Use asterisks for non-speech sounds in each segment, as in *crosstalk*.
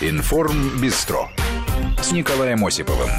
Информбистро с Николаем Осиповым.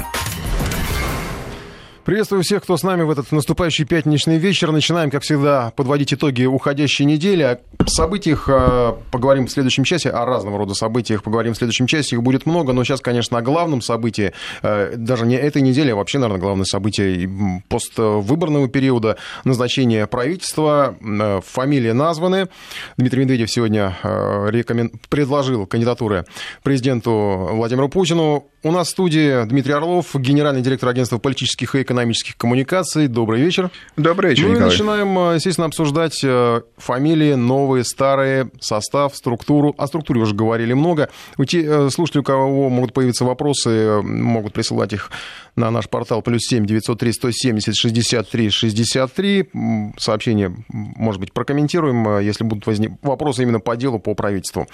Приветствую всех, кто с нами в этот наступающий пятничный вечер. Начинаем, как всегда, подводить итоги уходящей недели. О событиях э, поговорим в следующем часе, о разного рода событиях поговорим в следующем часе. Их будет много, но сейчас, конечно, о главном событии, э, даже не этой недели, а вообще, наверное, главное событие поствыборного периода, назначение правительства. Э, фамилии названы. Дмитрий Медведев сегодня рекомен... предложил кандидатуры президенту Владимиру Путину. У нас в студии Дмитрий Орлов, генеральный директор агентства политических и экономических коммуникаций. Добрый вечер. Добрый вечер, Ну и Николай. начинаем, э, естественно, обсуждать э, фамилии, новые, старые, состав, структуру. О структуре уже говорили много. У те э, слушатели, у кого могут появиться вопросы, могут присылать их на наш портал плюс семь девятьсот три сто семьдесят шестьдесят три шестьдесят три. Сообщение, может быть, прокомментируем, если будут возникать вопросы именно по делу, по правительству.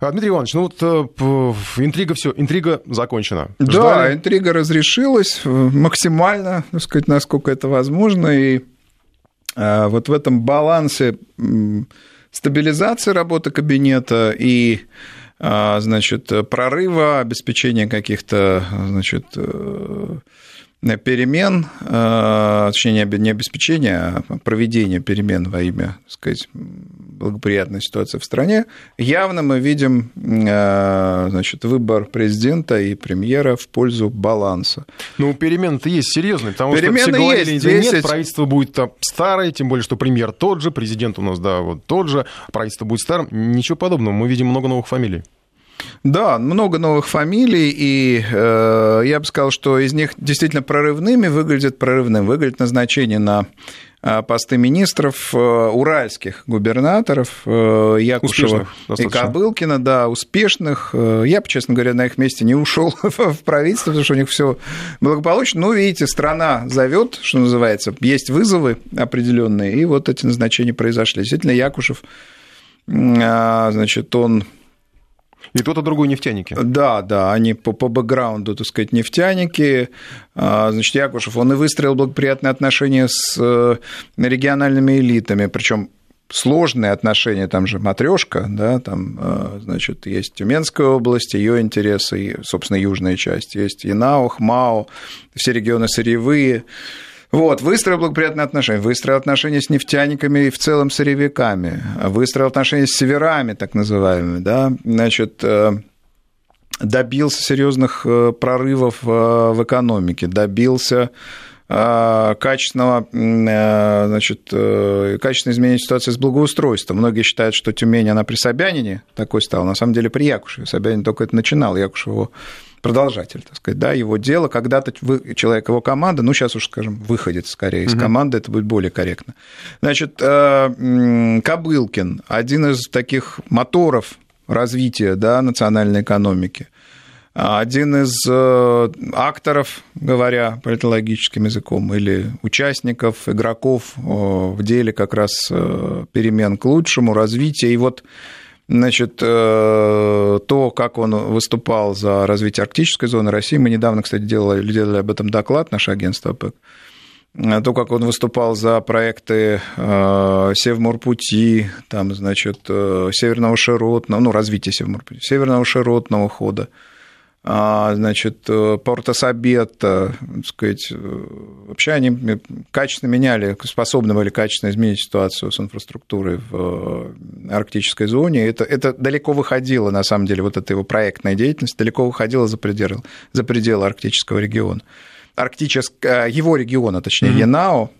Дмитрий Иванович, ну вот интрига все, интрига закончена. Да, Ждали? интрига разрешилась э, максимально, так сказать, насколько это возможно. И э, вот в этом балансе стабилизации работы кабинета и э, значит, прорыва, обеспечения каких-то значит, перемен, э, точнее, не обе- не обеспечения, а проведения перемен во имя, так сказать, благоприятной ситуации в стране, явно мы видим э, значит, выбор президента и премьера в пользу баланса. Ну, перемены-то есть серьезные, потому Перемены что все говорили, есть, да нет, 10. правительство будет там старое, тем более, что премьер тот же, президент у нас, да, вот тот же, правительство будет старым. Ничего подобного, мы видим много новых фамилий. Да, много новых фамилий, и э, я бы сказал, что из них действительно прорывными выглядит прорывным, выглядит назначение на э, посты министров э, уральских губернаторов э, Якушева Успешных и достаточно. Кобылкина, да, успешных. Я бы, честно говоря, на их месте не ушел *laughs* в правительство, потому что у них все благополучно. Ну, видите, страна зовет, что называется, есть вызовы определенные, и вот эти назначения произошли. Действительно, Якушев, а, значит, он И тот, и другой нефтяники. да, да, они по, по бэкграунду, так сказать, нефтяники. А, Значит, Якушев, он и выстроил благоприятные отношения с э, региональными элитами, причем сложные отношения, там же матрешка, да, там, э, значит, есть Тюменская область, ее интересы, собственно, южная часть, есть Инау, Хмао, все регионы сырьевые, вот, выстроил благоприятные отношения, выстроил отношения с нефтяниками и в целом сырьевиками, выстроил отношения с северами, так называемыми, да, значит, э, добился серьезных э, прорывов э, в экономике, добился качественного, м, э, значит, э, качественного изменения ситуации с благоустройством. Многие считают, что Тюмень, она при Собянине такой стала, на самом деле при Якушеве. Собянин только это начинал, Якушев его продолжатель, так сказать, да, его дело, когда-то человек, его команда, ну, сейчас уж, скажем, выходит скорее из команды, это будет более корректно. Значит, э, Кобылкин, один из таких моторов развития, да, национальной экономики, один из э, акторов, говоря политологическим языком, или участников, игроков э, в деле как раз э, перемен к лучшему, развития. И вот Значит, то, как он выступал за развитие арктической зоны России, мы недавно, кстати, делали, делали об этом доклад, наше агентство ОПЕК, Э, то, как он выступал за проекты Севморпути, там, значит, Северного Широтного, ну, развитие Северного Широтного хода, значит, э, Порта Сабета, сказать, э, вообще они качественно меняли, способны были качественно изменить ситуацию с инфраструктурой в э, арктической зоне. Это, это далеко выходило, на самом деле, вот эта его проектная деятельность далеко выходила за пределы, за пределы арктического региона. Арктического, его региона, точнее, mm-hmm. Янао,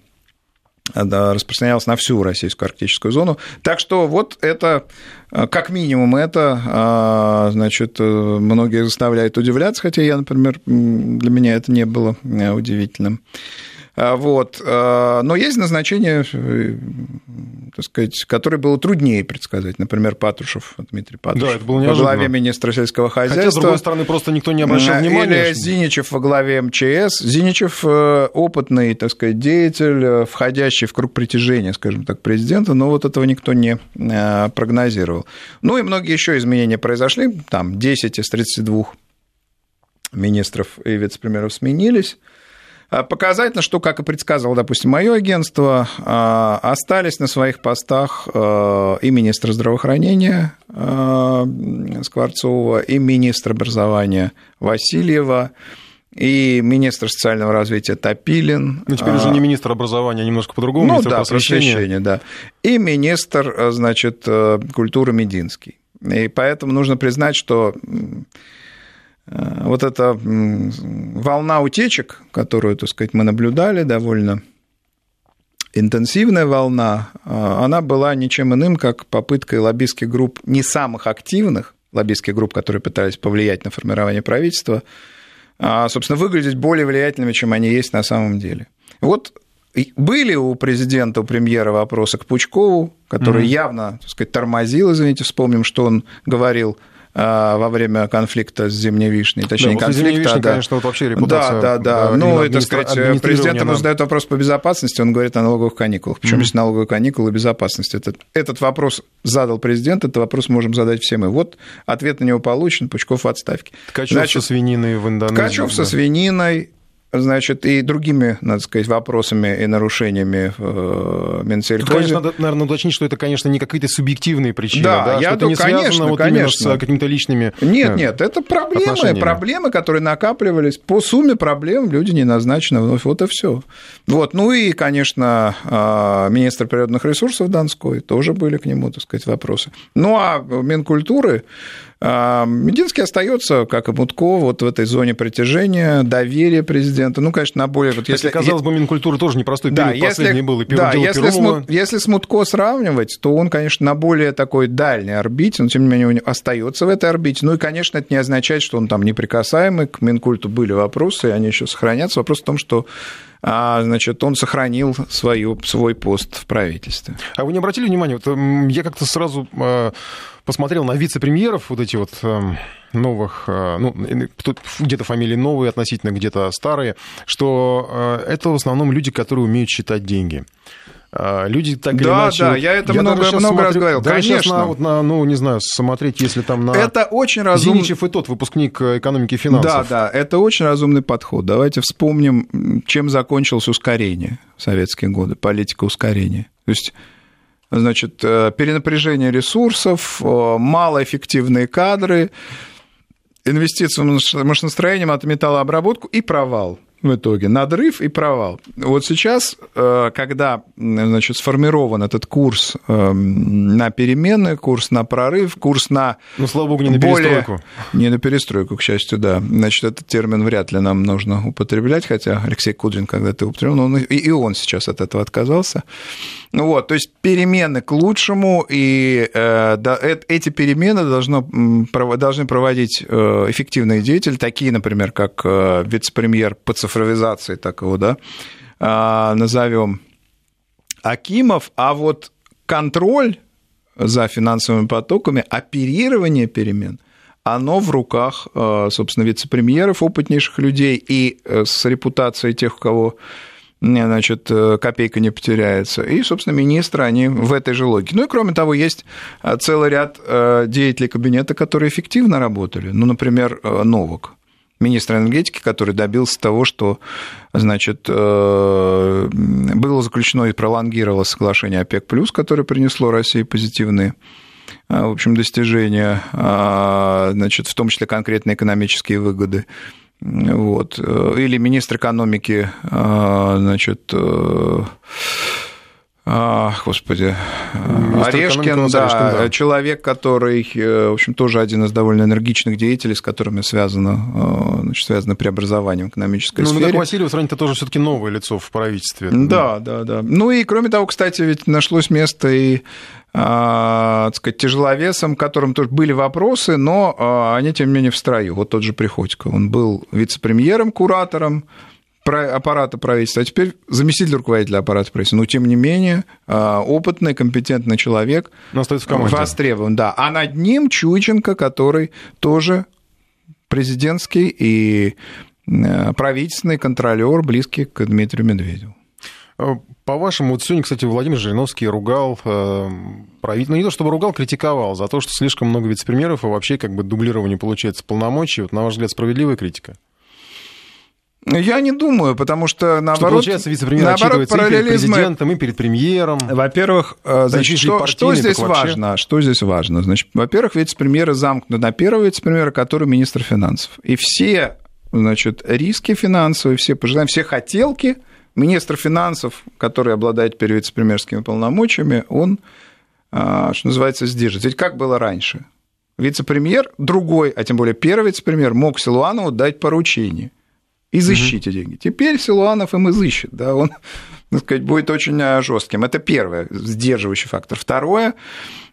да, распространялась на всю российскую арктическую зону. Так что вот это, как минимум, это, значит, многие заставляет удивляться, хотя я, например, для меня это не было удивительным. Вот. Но есть назначение, так сказать, которое было труднее предсказать. Например, Патрушев, Дмитрий Патрушев. Да, это было неожиданно. Во главе министра сельского хозяйства. Хотя, с другой стороны, просто никто не обращал внимания. Или Зиничев во главе МЧС. Зиничев опытный, так сказать, деятель, входящий в круг притяжения, скажем так, президента, но вот этого никто не прогнозировал. Ну и многие еще изменения произошли. Там 10 из 32 министров и вице-премьеров сменились. Показательно, что, как и предсказывало, допустим, мое агентство, остались на своих постах и министр здравоохранения Скворцова, и министр образования Васильева, и министр социального развития Топилин. Ну, теперь уже не министр образования, а немножко по-другому. Ну, да, просвещения. да. И министр, значит, культуры Мединский. И поэтому нужно признать, что вот эта волна утечек, которую, так сказать, мы наблюдали, довольно интенсивная волна, она была ничем иным, как попыткой лоббистских групп, не самых активных лоббистских групп, которые пытались повлиять на формирование правительства, а, собственно, выглядеть более влиятельными, чем они есть на самом деле. Вот были у президента, у премьера вопросы к Пучкову, который mm-hmm. явно, так сказать, тормозил, извините, вспомним, что он говорил во время конфликта с Зимней Вишней, точнее, да, конфликта, Вишни, а да. конечно, вот вообще репутация. Да, да, да. Ну, это, сказать, президент ему задает вопрос по безопасности, он говорит о налоговых каникулах. Причем mm-hmm. есть налоговые каникулы и безопасность. Этот, этот вопрос задал президент, этот вопрос можем задать все мы. Вот ответ на него получен, Пучков в отставке. Ткачев Значит, со свининой в Индонезии. Ткачев да. со свининой, значит, и другими, надо сказать, вопросами и нарушениями э, Минсельхозе. Тут, конечно, надо, наверное, уточнить, что это, конечно, не какие-то субъективные причины, да, да? я что думаю, не конечно, связано вот конечно. именно с какими-то личными Нет, э, нет, это проблемы, проблемы, которые накапливались. По сумме проблем люди не назначены вновь, вот и все. Вот, ну и, конечно, э, министр природных ресурсов Донской, тоже были к нему, так сказать, вопросы. Ну, а Минкультуры а, Мединский остается, как и Мутко, вот в этой зоне притяжения, доверия президента. Ну, конечно, на более... Вот если, казалось бы, Минкультура тоже непростой да, период если, последний был. И да, если с, если с Мутко сравнивать, то он, конечно, на более такой дальней орбите, но, тем не менее, он остается в этой орбите. Ну, и, конечно, это не означает, что он там неприкасаемый. К Минкульту были вопросы, и они еще сохранятся. Вопрос в том, что а, значит, он сохранил свою, свой пост в правительстве. А вы не обратили внимания, вот, я как-то сразу а, посмотрел на вице-премьеров вот эти вот эм, новых, э, ну, тут где-то фамилии новые относительно, где-то старые, что э, это в основном люди, которые умеют считать деньги. Э, люди так или да, иначе... Да, я это я много, много смотрю, раз говорил, да, конечно. На, вот на, ну, не знаю, смотреть, если там на... Это очень разумно. Зиничев и тот, выпускник экономики и финансов. Да, да, это очень разумный подход. Давайте вспомним, чем закончилось ускорение в советские годы, политика ускорения. То есть значит, э, перенапряжение ресурсов, э, малоэффективные кадры, инвестиции в машиностроение, металлообработку и провал в итоге. Надрыв и провал. Вот сейчас, э, когда значит, сформирован этот курс на перемены, курс на прорыв, курс на... Ну, слава богу, не на более... перестройку. Не на перестройку, к счастью, да. Значит, этот термин вряд ли нам нужно употреблять, хотя Алексей Кудрин когда-то употреблял, но он, и он сейчас от этого отказался. Ну вот, то есть перемены к лучшему, и э, да, эти перемены должно, должны проводить э, эффективные деятели, такие, например, как э, вице-премьер по цифровизации, так его, да, э, назовем Акимов, а вот контроль за финансовыми потоками, оперирование перемен, оно в руках, э, собственно, вице-премьеров, опытнейших людей и с репутацией тех, кого значит, э, копейка не потеряется. И, собственно, министры, они в этой же логике. Ну и, кроме того, есть э, целый ряд э, деятелей кабинета, которые эффективно работали. Ну, например, Новок, министр энергетики, который добился того, что, значит, было заключено и пролонгировалось соглашение ОПЕК+, которое принесло России позитивные в общем, достижения, значит, в том числе конкретные экономические выгоды. Вот. Или министр экономики, а, значит, э, господи, Министр Орешкин, да, Орешкин, да, человек, который, э, в общем, тоже один из довольно энергичных деятелей, с которыми связано, э, значит, связано преобразованием экономической ну, сфере. Ну, Васильев, сравнить, это тоже все таки новое лицо в правительстве. Да, да, да. Ну и, кроме того, кстати, ведь нашлось место и а, так сказать, тяжеловесом, которым тоже были вопросы, но а, они, тем не менее, в строю. Вот тот же Приходько, он был вице-премьером, куратором аппарата правительства, а теперь заместитель руководителя аппарата правительства. Но, тем не менее, а, опытный, компетентный человек. Но остается в команде. Востребован, да. А над ним Чуйченко, который тоже президентский и правительственный контролер, близкий к Дмитрию Медведеву. Э, по-вашему, вот сегодня, кстати, Владимир Жириновский ругал э, правительство, ну не то чтобы ругал, критиковал за то, что слишком много вице-премьеров и вообще как бы дублирование получается полномочий. Вот, на ваш взгляд, справедливая критика? Я не думаю, потому что наоборот... Что получается, вице-премьер наоборот, параллелизмы... и перед президентом, и перед премьером. Во-первых, э, значит, что, что здесь важно? Что здесь важно? Значит, во-первых, вице-премьеры замкнуты на первого вице-премьера, который министр финансов. И все, значит, риски финансовые, все пожелания, все хотелки министр финансов, который обладает теперь вице-премьерскими полномочиями, он, э, что называется, сдержит. Ведь как было раньше? Вице-премьер, другой, а тем более первый вице-премьер, мог Силуанову дать поручение – изыщите угу. деньги. Теперь Силуанов им изыщет, да, он, *laughs* так сказать, будет очень э, жестким. Это первое, сдерживающий фактор. Второе,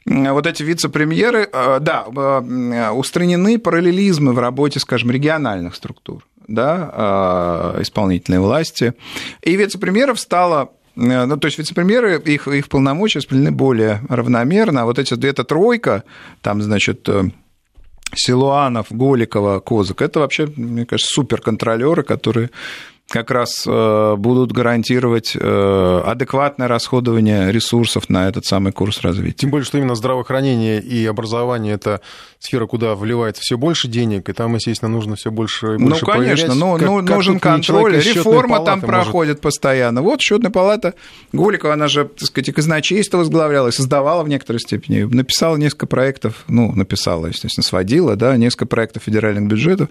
вот эти вице-премьеры, э, да, э, устранены параллелизмы в работе, скажем, региональных структур, да, исполнительной власти. И вице-премьеров стало ну, то есть вице-премьеры, их, их полномочия распределены более равномерно, а вот эти, эта тройка, там, значит, Силуанов, Голикова, Козак. Это вообще, мне кажется, суперконтролеры, которые как раз э, будут гарантировать э, адекватное расходование ресурсов на этот самый курс развития. Тем более, что именно здравоохранение и образование – это сфера, куда вливается все больше денег, и там, естественно, нужно все больше и ну, больше Ну, конечно, но, как, ну, нужен контроль, реформа там проходит может... постоянно. Вот счетная палата Голикова, она же, так сказать, и казначейство возглавляла, и создавала в некоторой степени, написала несколько проектов, ну, написала, естественно, сводила, да, несколько проектов федеральных бюджетов,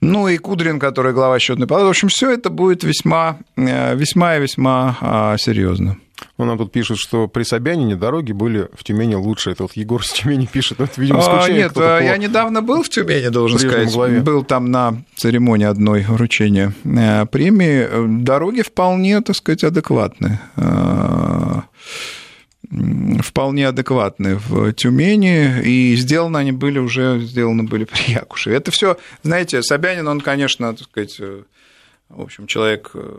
ну и Кудрин, который глава счетной палаты. В общем, все это будет весьма, э, весьма и весьма а, серьезно. Ну, нам тут пишут, что при Собянине дороги были в Тюмени лучше. Это вот Егор с Тюмени *laughs* пишет. Это, видимо, скучает а, Нет, я по недавно был в Тюмени, должен сказать. Главе. Был там на церемонии одной вручения э, премии. Дороги вполне, так сказать, адекватны вполне адекватны в Тюмени, и сделаны они были уже, сделаны были при Якушеве. Это все, знаете, Собянин, он, конечно, так сказать, э, в общем, человек э,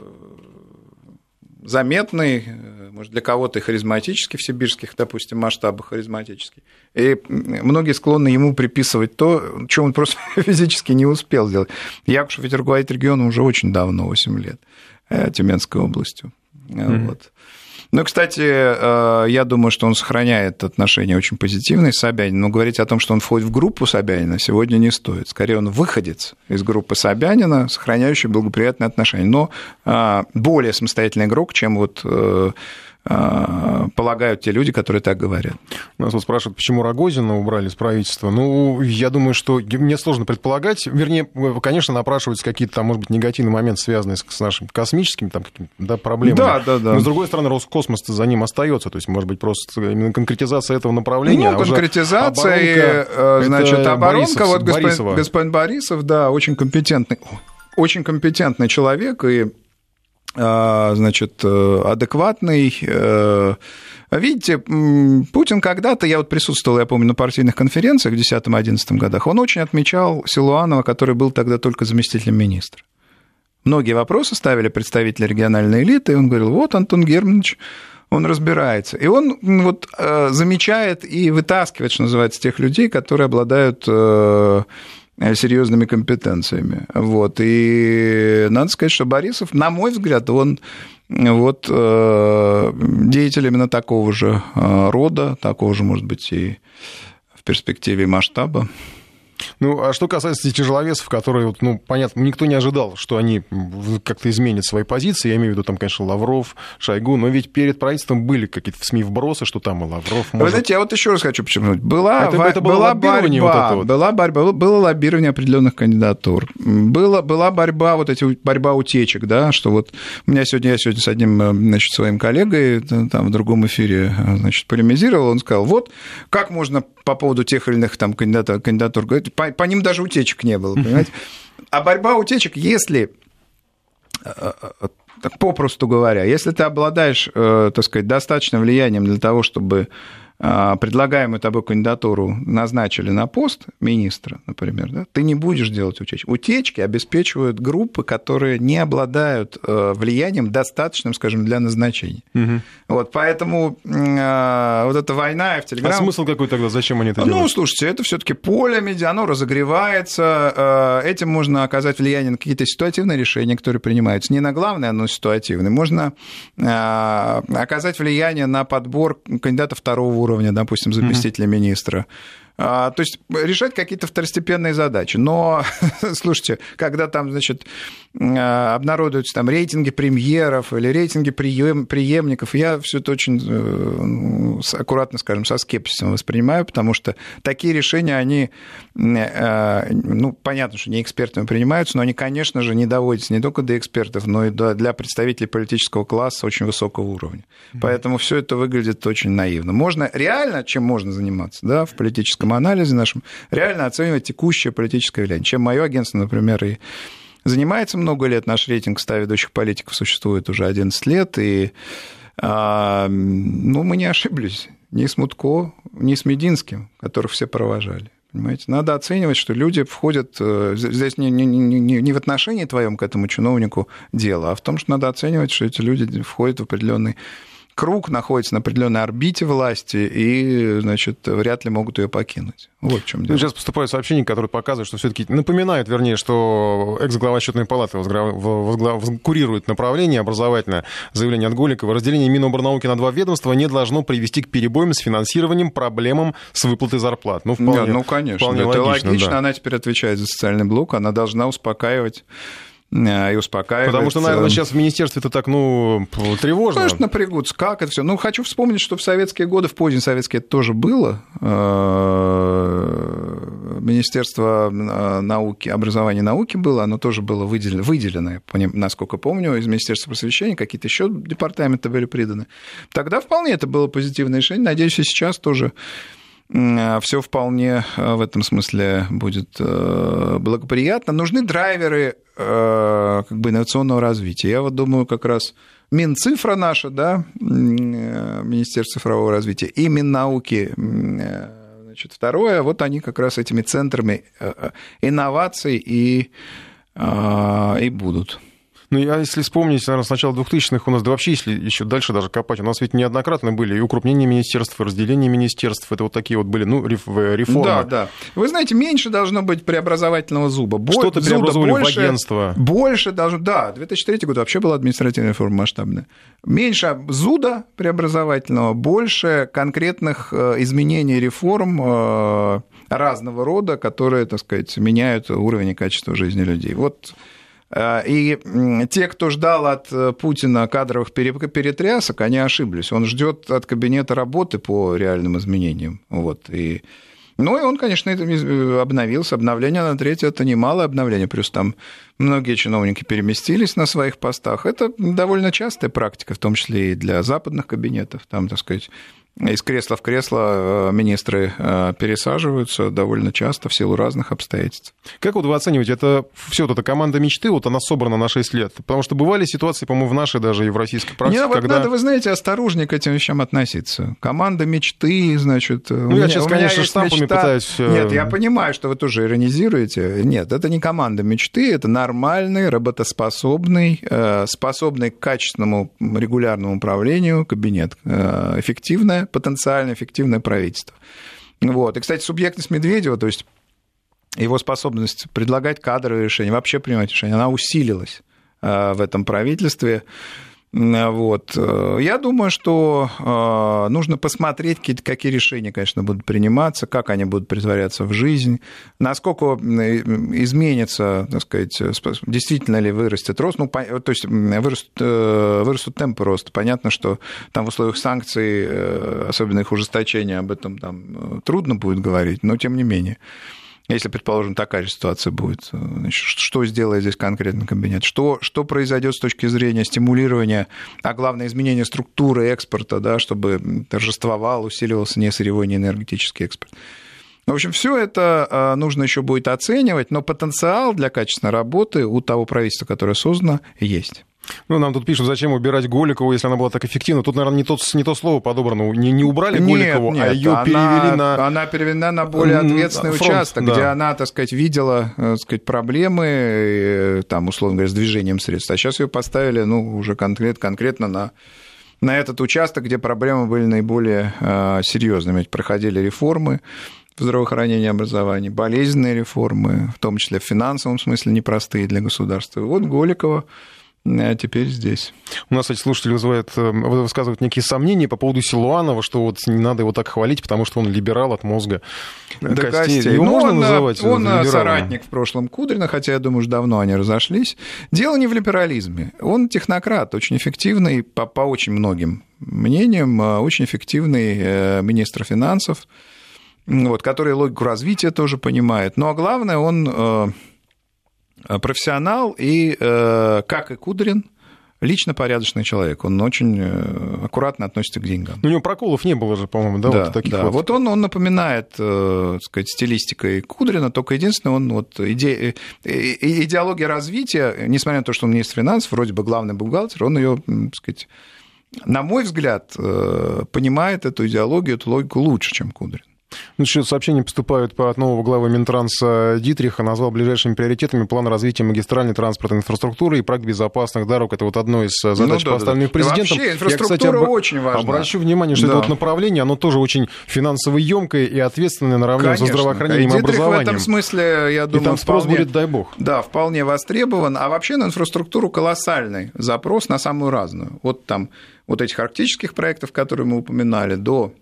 заметный, э, может, для кого-то и харизматический в сибирских, допустим, масштабах харизматический. И многие склонны ему приписывать то, что он просто *laughs* физически не успел сделать. Якушев ведь руководит регионом уже очень давно, 8 лет, Тюменской областью. Mm-hmm. Вот. Ну, кстати, э, я думаю, что он сохраняет отношения очень позитивные с Собянином, но говорить о том, что он входит в группу Собянина, сегодня не стоит. Скорее, он выходец из группы Собянина, сохраняющий благоприятные отношения, но э, более самостоятельный игрок, чем вот э, полагают те люди, которые так говорят. Нас вот спрашивают, почему Рогозина убрали из правительства. Ну, я думаю, что мне сложно предполагать. Вернее, конечно, напрашиваются какие-то там, может быть, негативные моменты, связанные с нашими космическими там, да, проблемами. Да, да, да. Но, с другой стороны, Роскосмос за ним остается. То есть, может быть, просто именно конкретизация этого направления. Ну, а конкретизация, и, э, значит, оборонка. вот господин, Борисов, да, очень компетентный, очень компетентный человек, и значит, э, адекватный. Э, видите, Путин когда-то, я вот присутствовал, я помню, на партийных конференциях в 2010-2011 годах, он очень отмечал Силуанова, который был тогда только заместителем министра. Многие вопросы ставили представители региональной элиты, и он говорил, вот Антон Германович, он разбирается. И он вот э, замечает и вытаскивает, что называется, тех людей, которые обладают Э, серьезными компетенциями. Вот. И надо сказать, что Борисов, на мой взгляд, он вот э, деятель именно такого же э, рода, такого же, может быть, и в перспективе масштаба. Ну, а что касается тяжеловесов, которые, вот, ну, понятно, никто не ожидал, что они как-то изменят свои позиции. Я имею в виду, там, конечно, Лавров, Шойгу, но ведь перед правительством были какие-то в СМИ вбросы, что там и Лавров может... Вы знаете, я вот еще раз хочу подчеркнуть. Была, это, это было была борьба, вот это вот. была борьба, было лоббирование определенных кандидатур. Было, была борьба, вот эти, борьба утечек, да, что вот у меня сегодня, я сегодня с одним, значит, своим коллегой там в другом эфире, значит, полемизировал, он сказал, вот как можно по поводу тех или иных там кандидатур, кандидатур по, по ним даже утечек не было, понимаете? А борьба утечек, если э, э, попросту говоря, если ты обладаешь, э, так сказать, достаточным влиянием для того, чтобы предлагаемую тобой кандидатуру назначили на пост министра, например, да, ты не будешь делать утечки. Утечки обеспечивают группы, которые не обладают э, влиянием достаточным, скажем, для назначения. Угу. Вот, поэтому э, вот эта война в Телеграм... А смысл какой тогда? Зачем они это делают? Ну, слушайте, это все таки поле медиа, оно разогревается, э, этим можно оказать влияние на какие-то ситуативные решения, которые принимаются. Не на главное, но ситуативные. Можно оказать влияние на подбор кандидата второго уровня уровня, допустим, заместителя mm-hmm. министра. А, то есть решать какие-то второстепенные задачи. Но, *laughs* слушайте, когда там, значит, обнародуются там рейтинги премьеров или рейтинги преем, преемников, я все это очень э, ну, аккуратно, скажем, со скепсисом воспринимаю, потому что такие решения, они, э, ну, понятно, что не экспертами принимаются, но они, конечно же, не доводятся не только до экспертов, но и до, для представителей политического класса очень высокого уровня. Mm-hmm. Поэтому все это выглядит очень наивно. Можно реально, чем можно заниматься, да, в политическом анализе нашем, реально оценивать текущее политическое влияние, чем мое агентство, например, и занимается много лет. Наш рейтинг 100 ведущих политиков существует уже 11 лет, и а, ну, мы не ошиблись ни с Мутко, ни с Мединским, которых все провожали. Понимаете? Надо оценивать, что люди входят... Э, здесь не, не, не, не в отношении твоем к этому чиновнику дело, а в том, что надо оценивать, что эти люди входят в определенный круг находится на определенной орбите власти и, значит, вряд ли могут ее покинуть. Вот в чем дело. Ну, сейчас поступают сообщения, которые показывают, что все-таки напоминают, вернее, что экс-глава счетной палаты возгра... возгла... курирует направление образовательное. Заявление от Голикова. Разделение Миноборнауки на два ведомства не должно привести к перебоям с финансированием, проблемам с выплатой зарплат. Ну, вполне, да, ну конечно, вполне это логично. логично. Да. Она теперь отвечает за социальный блок, она должна успокаивать и успокаивать. Потому что, наверное, сейчас в министерстве это так, ну, тревожно. Конечно, напрягутся. Как это все? Ну, хочу вспомнить, что в советские годы, в поздние советские это тоже было. Э, Министерство э, науки, образования и науки было, оно тоже было выделено, выделено, насколько помню, из Министерства просвещения, какие-то еще департаменты были приданы. Тогда вполне это было позитивное решение. Надеюсь, и сейчас тоже все вполне в этом смысле будет благоприятно. Нужны драйверы Э, как бы инновационного развития. Я вот думаю, как раз Минцифра наша, да, э, Министерство цифрового развития, и Миннауки, э, значит, второе, вот они как раз этими центрами инноваций и, и будут. Ну, я, если вспомнить, наверное, с начала 2000-х у нас, да вообще, если еще дальше даже копать, у нас ведь неоднократно были и укрупнение министерств, и разделение министерств, это вот такие вот были, ну, э, реформы. Да, да. Вы знаете, меньше должно быть преобразовательного зуба. Что-то преобразовали больше, в агентство. Больше должно, да, 2003 год вообще была административная реформа масштабная. Меньше зуда преобразовательного, больше конкретных э, изменений, реформ э, разного рода, которые, так сказать, меняют уровень и качество жизни людей. Вот и те, кто ждал от э, Путина кадровых перетрясок, они ошиблись. Он ждет от кабинета работы по реальным изменениям. Вот. И... Ну и он, конечно, э, обновился. Обновление на третье – это немалое обновление. Плюс там многие чиновники переместились на своих постах. Это довольно частая практика, в том числе и для западных кабинетов. Там, так сказать, из кресла в кресло э, министры э, пересаживаются довольно часто в силу разных обстоятельств. Как вот вы оцениваете, это все вот эта команда мечты, вот она собрана на 6 лет? Потому что бывали ситуации, по-моему, в нашей даже и в российской практике, Не, когда... надо, вы знаете, осторожнее к этим вещам относиться. Команда мечты, значит... Ну, я меня, сейчас, конечно, штампами мечта... пытаюсь... Э, Нет, я понимаю, что вы тоже иронизируете. Нет, это не команда мечты, это нормальный, работоспособный, способный к качественному регулярному управлению кабинет. Эффективная потенциально эффективное правительство. Вот. И, кстати, субъектность Медведева, то есть его способность предлагать кадровые решения, вообще принимать решения, она усилилась э, в этом правительстве. Вот. Я думаю, что э, нужно посмотреть, какие решения, конечно, будут приниматься, как они будут притворяться в жизнь, насколько изменится, так сказать, действительно ли вырастет рост, ну, то есть вырастут, э, вырастут темпы роста. Понятно, что там в условиях санкций, э, особенно их ужесточения, об этом там трудно будет говорить, но тем не менее. Если, предположим, такая же ситуация будет, значит, что сделает здесь конкретно кабинет? Что, что произойдет с точки зрения стимулирования, а главное, изменения структуры экспорта, да, чтобы торжествовал, усиливался не сырьевой, не энергетический экспорт? В общем, все это а, нужно еще будет оценивать, но потенциал для качественной работы у того правительства, которое создано, есть. Ну, нам тут пишут, зачем убирать Голикову, если она была так эффективна. Тут, наверное, не то, не то слово подобрано. Не, не убрали Голикову, нет, а ее она, перевели на... Она переведена на более ответственный фронт, участок, да. где она, так сказать, видела э, так сказать, проблемы, э, там, условно говоря, с движением средств. А сейчас ее поставили, ну, уже конкрет, конкретно на на этот участок, где проблемы были наиболее э, серьезными. Проходили реформы в здравоохранении и образовании, болезненные реформы, в том числе в финансовом смысле непростые для государства. И вот Голикова а теперь здесь. У нас, кстати, слушатели вызывают, э, высказывают некие сомнения по поводу Силуанова, что вот не надо его так хвалить, потому что он либерал от мозга до костей. костей. Его ну, можно он, называть Он соратник в прошлом Кудрина, хотя я думаю, что давно они разошлись. Дело не в либерализме. Он технократ, очень эффективный по, по очень многим мнениям, очень эффективный министр финансов, вот, который логику развития тоже понимает. Ну, а главное, он Э, профессионал и, э, как и Кудрин, лично порядочный человек. Он очень э, аккуратно относится к деньгам. У него проколов не было же, по-моему, да? Да, вот таких да. Вот. вот он, он напоминает, так сказать, стилистикой Кудрина, только единственное, он вот иде... идеология развития, несмотря на то, что он министр финансов, вроде бы главный бухгалтер, он ее, так сказать, на мой взгляд, понимает эту идеологию, эту логику лучше, чем Кудрин. Ну, еще сообщения поступают по от нового главы Минтранса Дитриха. Назвал ближайшими приоритетами план развития магистральной транспортной инфраструктуры и проект безопасных дорог. Это вот одно из задач, ну, да, поставленных да. президентом. вообще инфраструктура Я, кстати, об... очень важна. Обращу внимание, что да. это вот направление, оно тоже очень финансово емкое и ответственное наравне Конечно. со здравоохранением и, и образованием. в этом смысле, я думаю, и там спрос вполне, будет, дай бог. Да, вполне востребован. А вообще на инфраструктуру колоссальный запрос на самую разную. Вот там вот этих арктических проектов, которые мы упоминали, до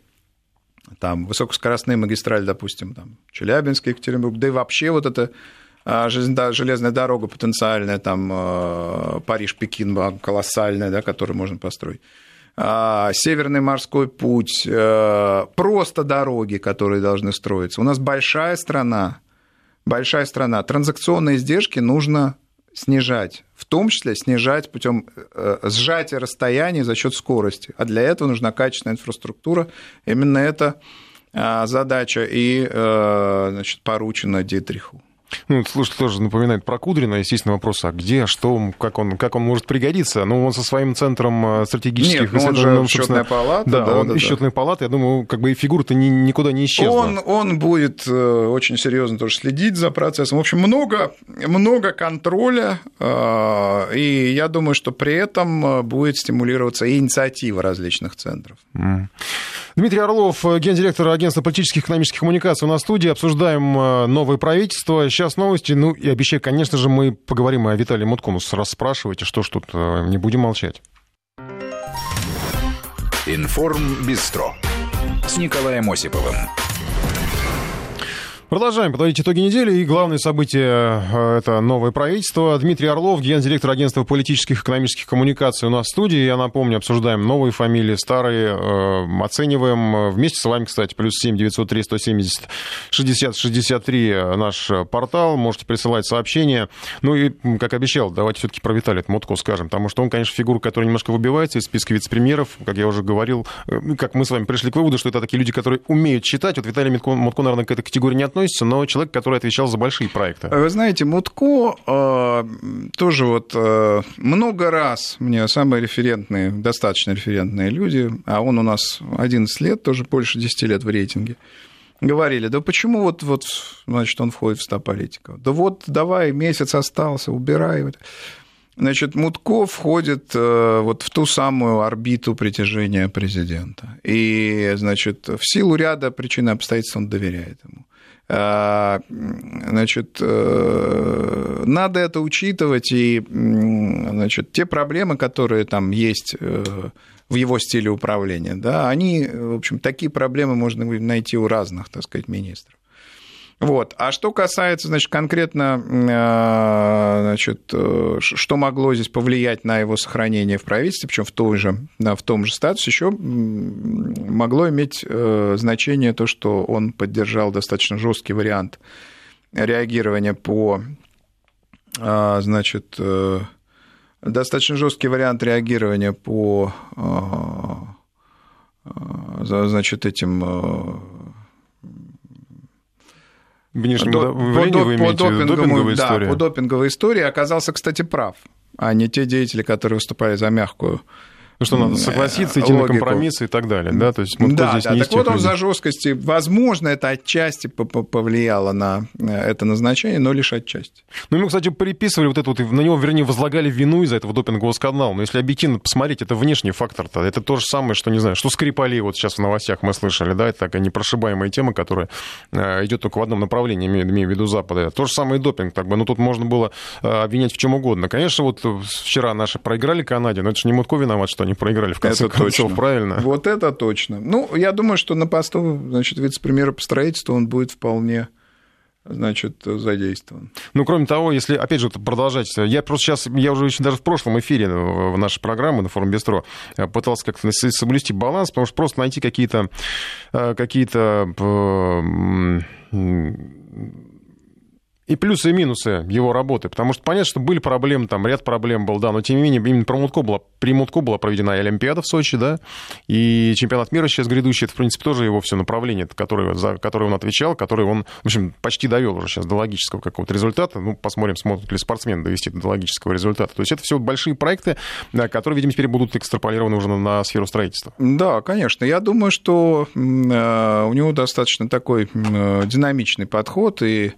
там высокоскоростные магистрали, допустим, там Челябинск, Екатеринбург, да и вообще вот эта железная дорога потенциальная, там э, Париж-Пекин колоссальная, да, которую можно построить. А, Северный морской путь, просто дороги, которые должны строиться. У нас большая страна, большая страна. Транзакционные издержки нужно снижать, в том числе снижать путем э, сжатия расстояний за счет скорости. А для этого нужна качественная инфраструктура. Именно эта задача и э, значит, поручена Дитриху. Ну, слушай, тоже напоминает про Кудрина. Естественно, вопрос, а где, что, как он, как он может пригодиться? Ну, он со своим центром э, стратегических Нет, ну, он же счетная палата. Да, да он да, из счетной палаты. Я думаю, как бы и фигура-то ни, никуда не исчезла. Он, он будет э, очень серьезно тоже следить за процессом. В общем, много, много контроля, э, и я думаю, что при этом будет стимулироваться и инициатива различных центров. Mm. Дмитрий Орлов, гендиректор агентства политических и экономических коммуникаций, у нас в студии. Обсуждаем новое правительство. Сейчас новости. Ну, и обещаю, конечно же, мы поговорим о Виталии Муткому. Расспрашивайте, что ж тут, э, не будем молчать. Информ Бистро с Николаем Осиповым. Продолжаем подводить итоги недели. И главное событие э, – это новое правительство. Дмитрий Орлов, гендиректор агентства политических и экономических коммуникаций у нас в студии. Я напомню, обсуждаем новые фамилии, старые, э, оцениваем. Вместе с вами, кстати, плюс 7 903 170 60 63 наш портал. Можете присылать сообщения. Ну и, как обещал, давайте все-таки про Виталия Мутко скажем, потому что он, конечно, фигура, которая немножко выбивается из списка вице-премьеров. Как я уже говорил, э, как мы с вами пришли к выводу, что это такие люди, которые умеют читать. Вот Виталий Мутко, наверное, к этой категории не но человек, который отвечал за большие проекты. Вы знаете, Мутко э, тоже вот э, много раз мне самые референтные, достаточно референтные люди, а он у нас 11 лет, тоже больше 10 лет в рейтинге, говорили, да почему вот, вот значит, он входит в 100 политиков? Да вот давай, месяц остался, убирай. Значит, Мутко входит э, вот в ту самую орбиту притяжения президента. И, значит, в силу ряда причин и обстоятельств он доверяет ему. А, значит, э, надо это учитывать, и значит, те проблемы, которые там есть э, в его стиле управления, да, они, в общем, такие проблемы можно найти у разных, так сказать, министров. Вот. А что касается, значит, конкретно, а, значит, э, что могло здесь повлиять на его сохранение в правительстве, причем в, той же, в том же статусе, еще могло иметь э, значение то, что он поддержал достаточно жесткий вариант реагирования по, а, значит, э, достаточно жесткий вариант реагирования по, а, значит, этим внешнему до, по, до, вы по допинговой да, истории. по допинговой истории оказался, кстати, прав, а не те деятели, которые выступали за мягкую что надо согласиться, идти логику. на компромиссы и так далее, да? То есть, вот да, здесь да, не так вот он за жесткости, возможно, это отчасти повлияло на э, это назначение, но лишь отчасти. Ну, ему, кстати, приписывали вот это вот, на него, вернее, возлагали вину из-за этого допингового скандала, но если объективно посмотреть, это внешний фактор-то, это то же самое, что, не знаю, что Скрипали, вот сейчас в новостях мы слышали, да, это такая непрошибаемая тема, которая э, идет только в одном направлении, имею, имею в виду Запада. То же самое и допинг, так бы, ну, тут можно было э, обвинять в чем угодно. Конечно, вот вчера наши проиграли Канаде, но это же не Мутко виноват, что они проиграли в конце это концов, точно. правильно? Вот это точно. Ну, я думаю, что на посту, значит, вице-премьера по строительству он будет вполне значит, задействован. Ну, кроме того, если, опять же, продолжать, я просто сейчас, я уже еще даже в прошлом эфире в нашей программе на форуме Бестро э, пытался как-то соблюсти баланс, потому что просто найти какие-то э, какие-то и плюсы и минусы его работы. Потому что понятно, что были проблемы, там ряд проблем был, да, но тем не менее, именно про Мутко была, при Мутко была проведена и Олимпиада в Сочи, да, и чемпионат мира сейчас грядущий, это, в принципе, тоже его все направление, которое, за которое он отвечал, которое он, в общем, почти довел уже сейчас до логического какого-то результата. Ну, посмотрим, смогут ли спортсмены довести до логического результата. То есть это все большие проекты, которые, видимо, теперь будут экстраполированы уже на, на сферу строительства. Да, конечно. Я думаю, что э, у него достаточно такой э, динамичный подход, и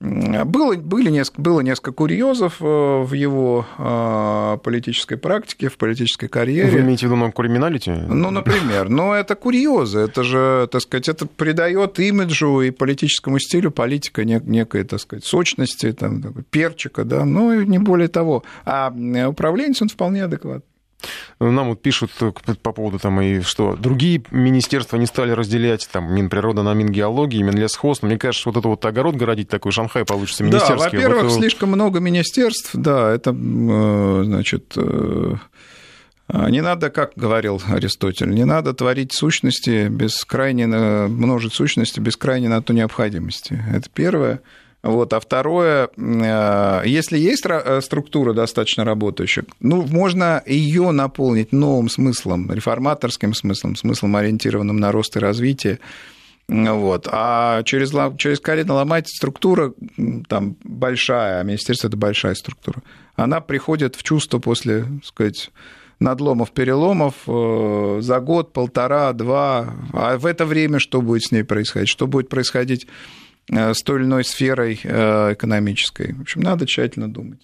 было, были несколько, было несколько курьезов э, в его э, политической практике, в политической карьере. Вы имеете в виду на криминалите? Ну, например. Но это курьезы. Это же, так сказать, это придает имиджу и политическому стилю политика некой, так сказать, сочности, там, перчика, да, ну, не более того. А управленец, он вполне адекватный. Нам вот пишут э, по поводу там и что другие министерства не стали разделять там Минприрода на Мингеологии, Минлесхоз. Но мне кажется, вот это вот огород городить такой Шанхай получится министерский. Да, во-первых, вот... слишком много министерств, да, это, э, значит, э, не надо, как говорил Аристотель, не надо творить сущности без крайней, множить сущности без крайней на то необходимости. Это первое. Вот. А второе, э, если есть э, структура достаточно работающая, ну, можно ее наполнить новым смыслом, реформаторским смыслом, смыслом, ориентированным на рост и развитие. Вот. А через, через колено ломать структура там большая, а министерство – это большая структура. Она приходит в чувство после, так сказать, надломов, переломов э, за год, полтора, два. А в это время что будет с ней происходить? Что будет происходить с той или иной сферой э, экономической. В общем, надо тщательно думать.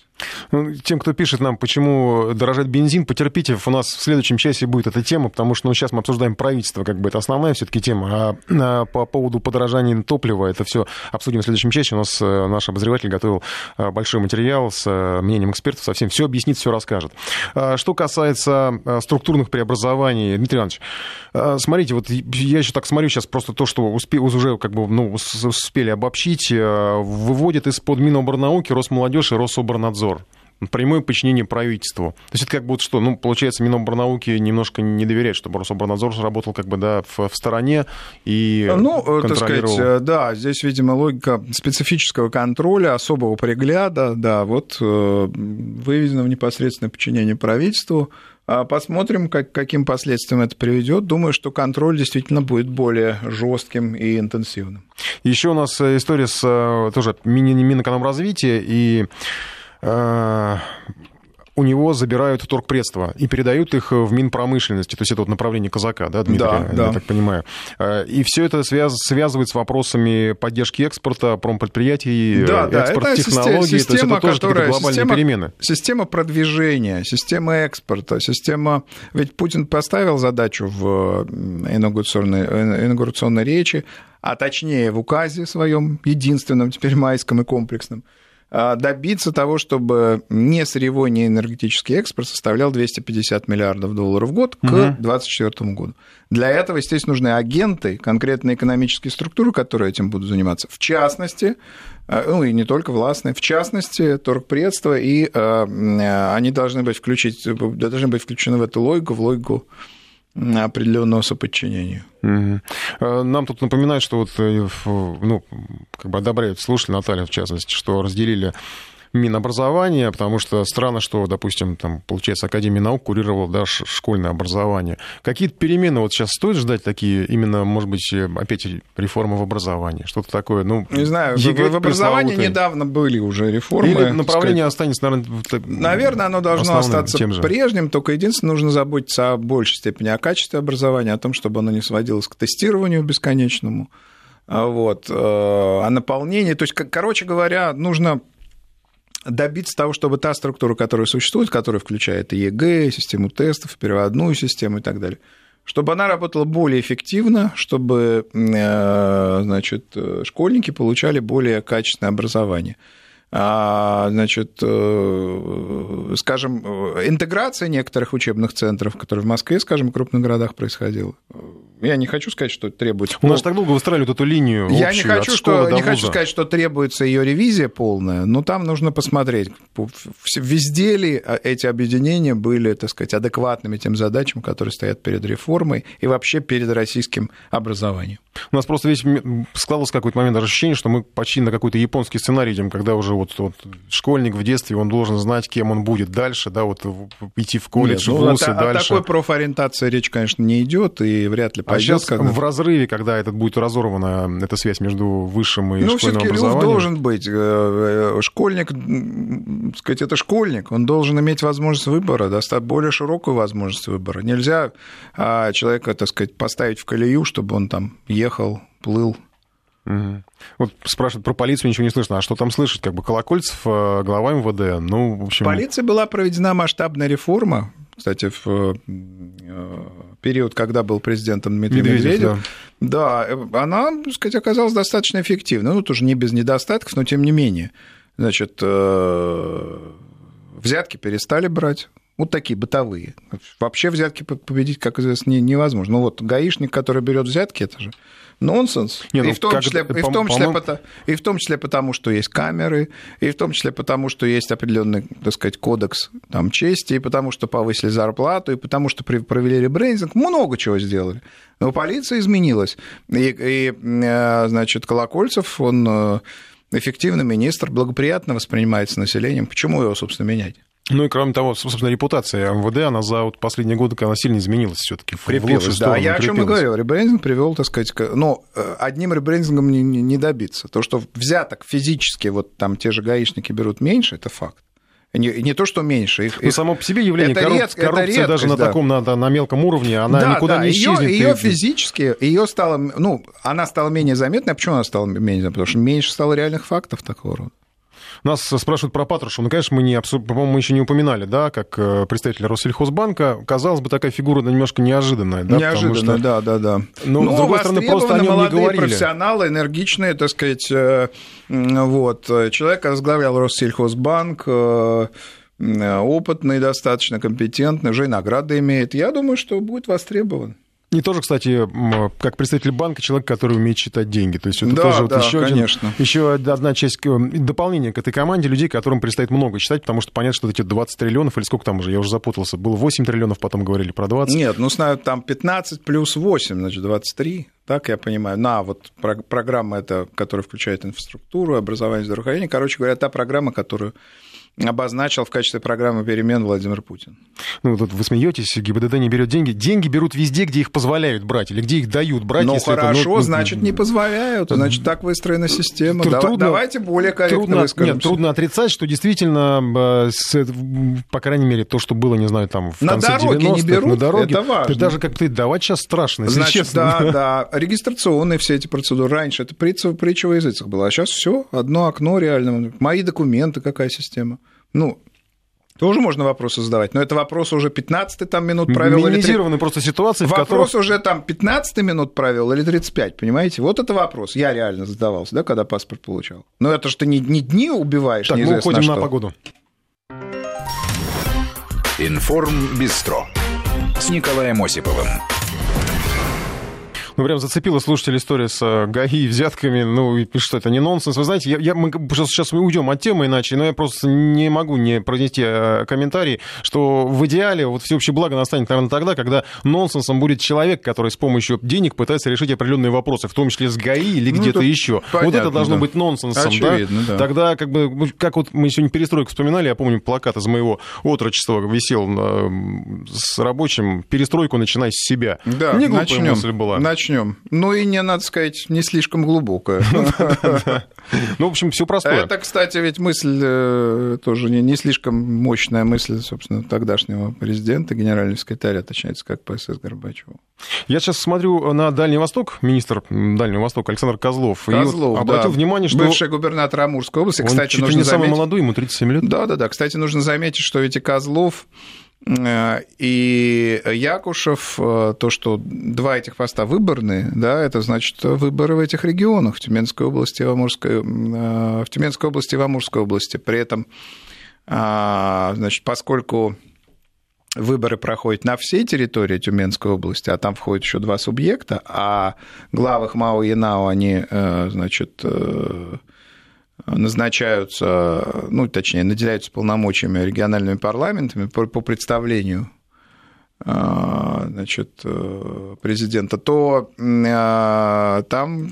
Ну, тем, кто пишет нам, почему дорожает бензин, потерпите, у нас в следующем часе будет эта тема, потому что ну, сейчас мы обсуждаем правительство, как бы это основная все-таки тема, а, а по поводу подорожания топлива это все обсудим в следующем часе. У нас э, наш обозреватель готовил большой материал с мнением экспертов, совсем все объяснит, все расскажет. А, что касается структурных преобразований, Дмитрий Иванович, смотрите, вот я еще так смотрю сейчас просто то, что успе, уже как бы ну, успели обобщить, э, выводит из-под Миноборнауки Росмолодежь и Рособорнадзор прямое подчинение правительству. То есть это как будто что, ну, получается, Миноборнауки немножко не доверяет, чтобы Рособорнадзор работал как бы, да, в, в стороне и Ну, так сказать, э, да, здесь, видимо, логика специфического контроля, особого пригляда, да, вот э, выведена в непосредственное подчинение правительству, а посмотрим, как, каким последствиям это приведет. Думаю, что контроль действительно будет более жестким и интенсивным. Еще у нас э, история с э, тоже Минэкономразвития и э, у него забирают торгпредства и передают их в Минпромышленности. То есть это вот направление казака, да, Дмитрий, да, я да. так понимаю. Э, и все это связ, связывает с вопросами поддержки экспорта, промпредприятий, да, экспорт да, технологий. Система, то есть это тоже которая, глобальные система, перемены. Система продвижения, система экспорта, система... Ведь Путин поставил задачу в инаугурационной, инаугурационной речи, а точнее в указе своем, единственном, теперь майском и комплексном, добиться того, чтобы не сырьевой, не энергетический экспорт составлял 250 миллиардов долларов в год к 2024 году. Для этого, естественно, нужны агенты, конкретные экономические структуры, которые этим будут заниматься. В частности, а, ну и не только властные, в частности, торгпредство, и э, они должны быть, включить, должны быть включены в эту логику, в логику определенного соподчинения. Угу. Нам тут напоминают, что вот, э, ну, как бы одобряют, слушали Наталья, в частности, что разделили Минобразования, потому что странно, что, допустим, там, получается, Академия наук курировала да, школьное образование. Какие-то перемены вот сейчас стоит ждать такие, именно, может быть, опять реформы в образовании? Что-то такое, ну... Не знаю, ЕГЭ, в образовании недавно были уже реформы. Или направление сказать... останется, наверное... Наверное, оно должно остаться прежним, только единственное, нужно заботиться о большей степени о качестве образования, о том, чтобы оно не сводилось к тестированию бесконечному. А вот, э, о наполнении. То есть, короче говоря, нужно добиться того, чтобы та структура, которая существует, которая включает и ЕГЭ, систему тестов, переводную систему и так далее, чтобы она работала более эффективно, чтобы э, значит, школьники получали более качественное образование. А, значит, э, скажем, интеграция некоторых учебных центров, которые в Москве, скажем, в крупных городах происходила, я не хочу сказать, что требуется... У нас так долго выстраивали эту линию Я не хочу, что, не хочу сказать, что требуется ее ревизия полная, но там нужно посмотреть, везде ли а, эти объединения были, так сказать, адекватными тем задачам, которые стоят перед реформой и вообще перед российским образованием. У нас просто весь складывался какой-то момент ощущение, что мы почти на какой-то японский сценарий идем, когда уже вот, вот школьник в детстве, он должен знать, кем он будет дальше, да, вот идти в колледж, Нет, ну, в вуз и дальше. О такой профориентации речь, конечно, не идет, и вряд ли а сейчас когда... в разрыве, когда этот будет разорвана эта связь между высшим и ну, школьным образованием? Ну, должен быть. Э, э, школьник, сказать, это школьник, он должен иметь возможность выбора, достаточно более широкую возможность выбора. Нельзя а, человека, так сказать, поставить в колею, чтобы он там ехал, плыл. Угу. Вот спрашивают про полицию, ничего не слышно. А что там слышать? Как бы Колокольцев, э, глава МВД, ну, в общем... Полиция была проведена масштабная реформа, кстати, в период, когда был президентом Дмитрий Медведев. Медведев да. да, она, так сказать, оказалась достаточно эффективной. Ну, тоже не без недостатков, но тем не менее. Значит, э, взятки перестали брать. Вот такие бытовые. Вообще взятки победить, как известно, невозможно. Ну вот гаишник, который берет взятки, это же нонсенс. Не, ну, и, в том числе, и, в том числе, потому, и в том числе потому, что есть камеры, и в том числе потому, что есть определенный, так сказать, кодекс там, чести, и потому, что повысили зарплату, и потому, что провели ребрендинг, много чего сделали. Но полиция изменилась. И, и э, значит, Колокольцев, он э, эффективный министр, благоприятно воспринимается населением. Почему его, собственно, менять? Ну и кроме того, собственно, репутация МВД, она за вот последние годы она сильно изменилась все-таки. Крепилась, да. Я о чем и говорил. Ребрендинг привел, так сказать, но э, одним ребрендингом не, не добиться. То, что взяток физически, вот там те же гаишники берут меньше, это факт. Не, не то, что меньше. Их, ну, само по себе явление это корруп... ред... коррупция это редкость, даже на да. таком, на, на мелком уровне, она да, никуда да. не исчезнет. Ее, ее физически, ее стало, ну, она стала менее заметной. А почему она стала менее заметной? Потому что меньше стало реальных фактов такого рода. Нас спрашивают про Патрушева. Ну, конечно, мы, не, по-моему, мы еще не упоминали, да, как э, представитель Россельхозбанка. Казалось бы, такая фигура немножко неожиданная. Да, неожиданная, что... да, да, да. Но, ну, с другой стороны, просто о нем не говорили. профессионалы, энергичные, так сказать, э, вот. Человек возглавлял Россельхозбанк, э, опытный достаточно, компетентный, уже и награды имеет. Я думаю, что будет востребован. И тоже, кстати, как представитель банка, человек, который умеет считать деньги. То есть это да, тоже да, вот еще, конечно. Один, еще одна часть э, дополнения к этой команде людей, которым предстоит много считать, потому что понятно, что эти 20 триллионов, или сколько там уже, я уже запутался, было 8 триллионов, потом говорили про 20. Нет, ну, знаю, там 15 плюс 8, значит, 23. Так я понимаю. На вот программа эта, которая включает инфраструктуру, образование, здравоохранение. Короче говоря, та программа, которую обозначил в качестве программы перемен Владимир Путин. Ну, тут вы смеетесь, ГИБДД не берет деньги. Деньги берут везде, где их позволяют брать, или где их дают брать. Ну, хорошо, это, ну, значит, не позволяют, значит, так выстроена система. Трудно, Давайте более корректно трудно, Нет, трудно отрицать, что действительно, э, по крайней мере, то, что было, не знаю, там, в на конце дороге 90-х, не берут, на дороге, это важно. Даже как-то давать сейчас страшно, если значит, честно. да, *laughs* да, регистрационные все эти процедуры. Раньше это притча, притча во языцах была, а сейчас все одно окно реально. Мои документы, какая система. Ну, тоже можно вопросы задавать, но это вопрос уже 15 там минут провел. Минимизированы или... просто ситуации, Вопрос в которых... уже там 15 минут провел или 35, понимаете? Вот это вопрос. Я реально задавался, да, когда паспорт получал. Но это же ты не, не дни убиваешь, Так, мы уходим на, на погоду. Информ Бистро с Николаем Осиповым. Ну, прям зацепила слушатель история с э, ГАИ, взятками. Ну, и что это не нонсенс. Вы знаете, я, я, мы сейчас мы уйдем от темы иначе, но я просто не могу не произнести э, комментарий, что в идеале вот всеобщее благо настанет, наверное, тогда, когда нонсенсом будет человек, который с помощью денег пытается решить определенные вопросы, в том числе с ГАИ или ну, где-то еще. Понятно, вот это должно да. быть нонсенсом. Очевидно, да? да. Тогда, как бы, ну, как вот мы сегодня перестройку вспоминали, я помню, плакат из моего отрочества висел с рабочим «Перестройку начинай с себя». Да, не начнем, мысль была. Начнем. Ну и не, надо сказать, не слишком глубокая. *laughs* Ну, в общем, все простое. Это, кстати, ведь мысль э, тоже не слишком мощная мысль, собственно, тогдашнего президента, генерального секретаря, точнее, как ПСС Горбачева. Я сейчас смотрю на Дальний Восток, министр Дальнего Востока Александр Козлов, Козлов и обратил да. внимание, что... Бывший губернатор Амурской области, он кстати, чуть нужно не заметить... самый молодой, ему 37 лет. Да-да-да, кстати, нужно заметить, что ведь и Козлов и Якушев, э, то, что два этих поста выборные, да, это значит выборы в этих регионах, в Тюменской области и в Амурской, э, в Тюменской области и в Амурской области. При этом, значит, поскольку выборы проходят на всей территории Тюменской области, а там входит еще два субъекта, а главы ХМАО и ЯНАО, они, э, значит, э, назначаются, ну, точнее, наделяются полномочиями региональными парламентами по, по представлению э, значит, президента, то там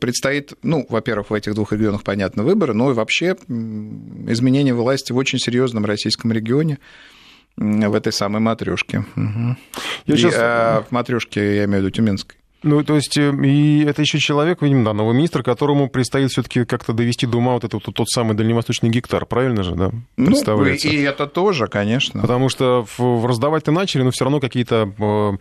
предстоит, ну, во-первых, в этих двух регионах, понятно, выборы, но и вообще изменение власти в очень серьезном российском регионе, в этой самой матрешке. Угу. Я и, сейчас... а, в матрешке я имею в виду Тюменской. Ну, то есть, э, и это еще человек, видимо, да, новый министр, которому предстоит все-таки как-то довести до ума вот этот вот, тот самый дальневосточный гектар, правильно же, да? Представляется? Ну, и это тоже, конечно. Потому что раздавать-то начали, но все равно какие-то э,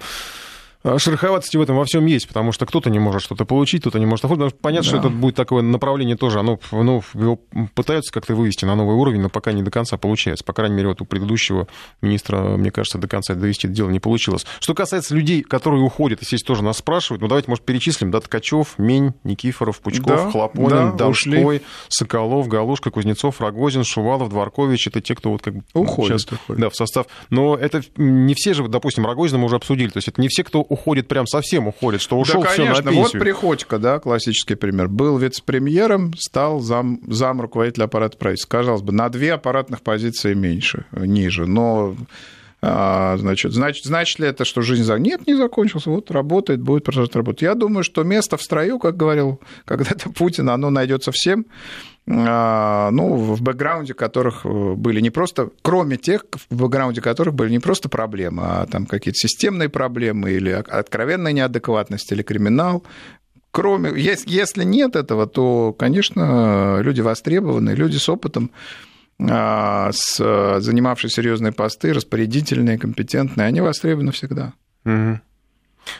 шероховатости в этом во всем есть, потому что кто-то не может что-то получить, кто-то не может оформить. Понятно, да. что это будет такое направление тоже, оно, ну, его пытаются как-то вывести на новый уровень, но пока не до конца получается. По крайней мере, вот у предыдущего министра, мне кажется, до конца довести это дело не получилось. Что касается людей, которые уходят, здесь тоже нас спрашивают, ну давайте, может, перечислим, да, Ткачев, Мень, Никифоров, Пучков, да, Хлопонин, да, Донской, ушли. Соколов, Галушка, Кузнецов, Рогозин, Шувалов, Дворкович, это те, кто вот как бы уходит, сейчас уходит. Да, в состав. Но это не все же, допустим, Рогозина мы уже обсудили, то есть это не все, кто уходит, прям совсем уходит, что ушел да, конечно. все на пенсию. Вот Приходько, да, классический пример. Был вице-премьером, стал зам, зам руководителя аппарата правительства. Казалось бы, на две аппаратных позиции меньше, ниже, но значит, значит, значит ли это, что жизнь за... Нет, не закончился, вот работает, будет продолжать работать. Я думаю, что место в строю, как говорил *laughs* когда-то Путин, оно найдется всем, а, ну, в бэкграунде которых э, были не просто, кроме тех, в бэкграунде которых были не просто проблемы, а там какие-то системные проблемы или откровенная неадекватность или криминал, кроме, если нет этого, то, конечно, люди востребованы, люди с опытом, а, с, занимавшие серьезные посты, распорядительные, компетентные, они востребованы всегда. Угу.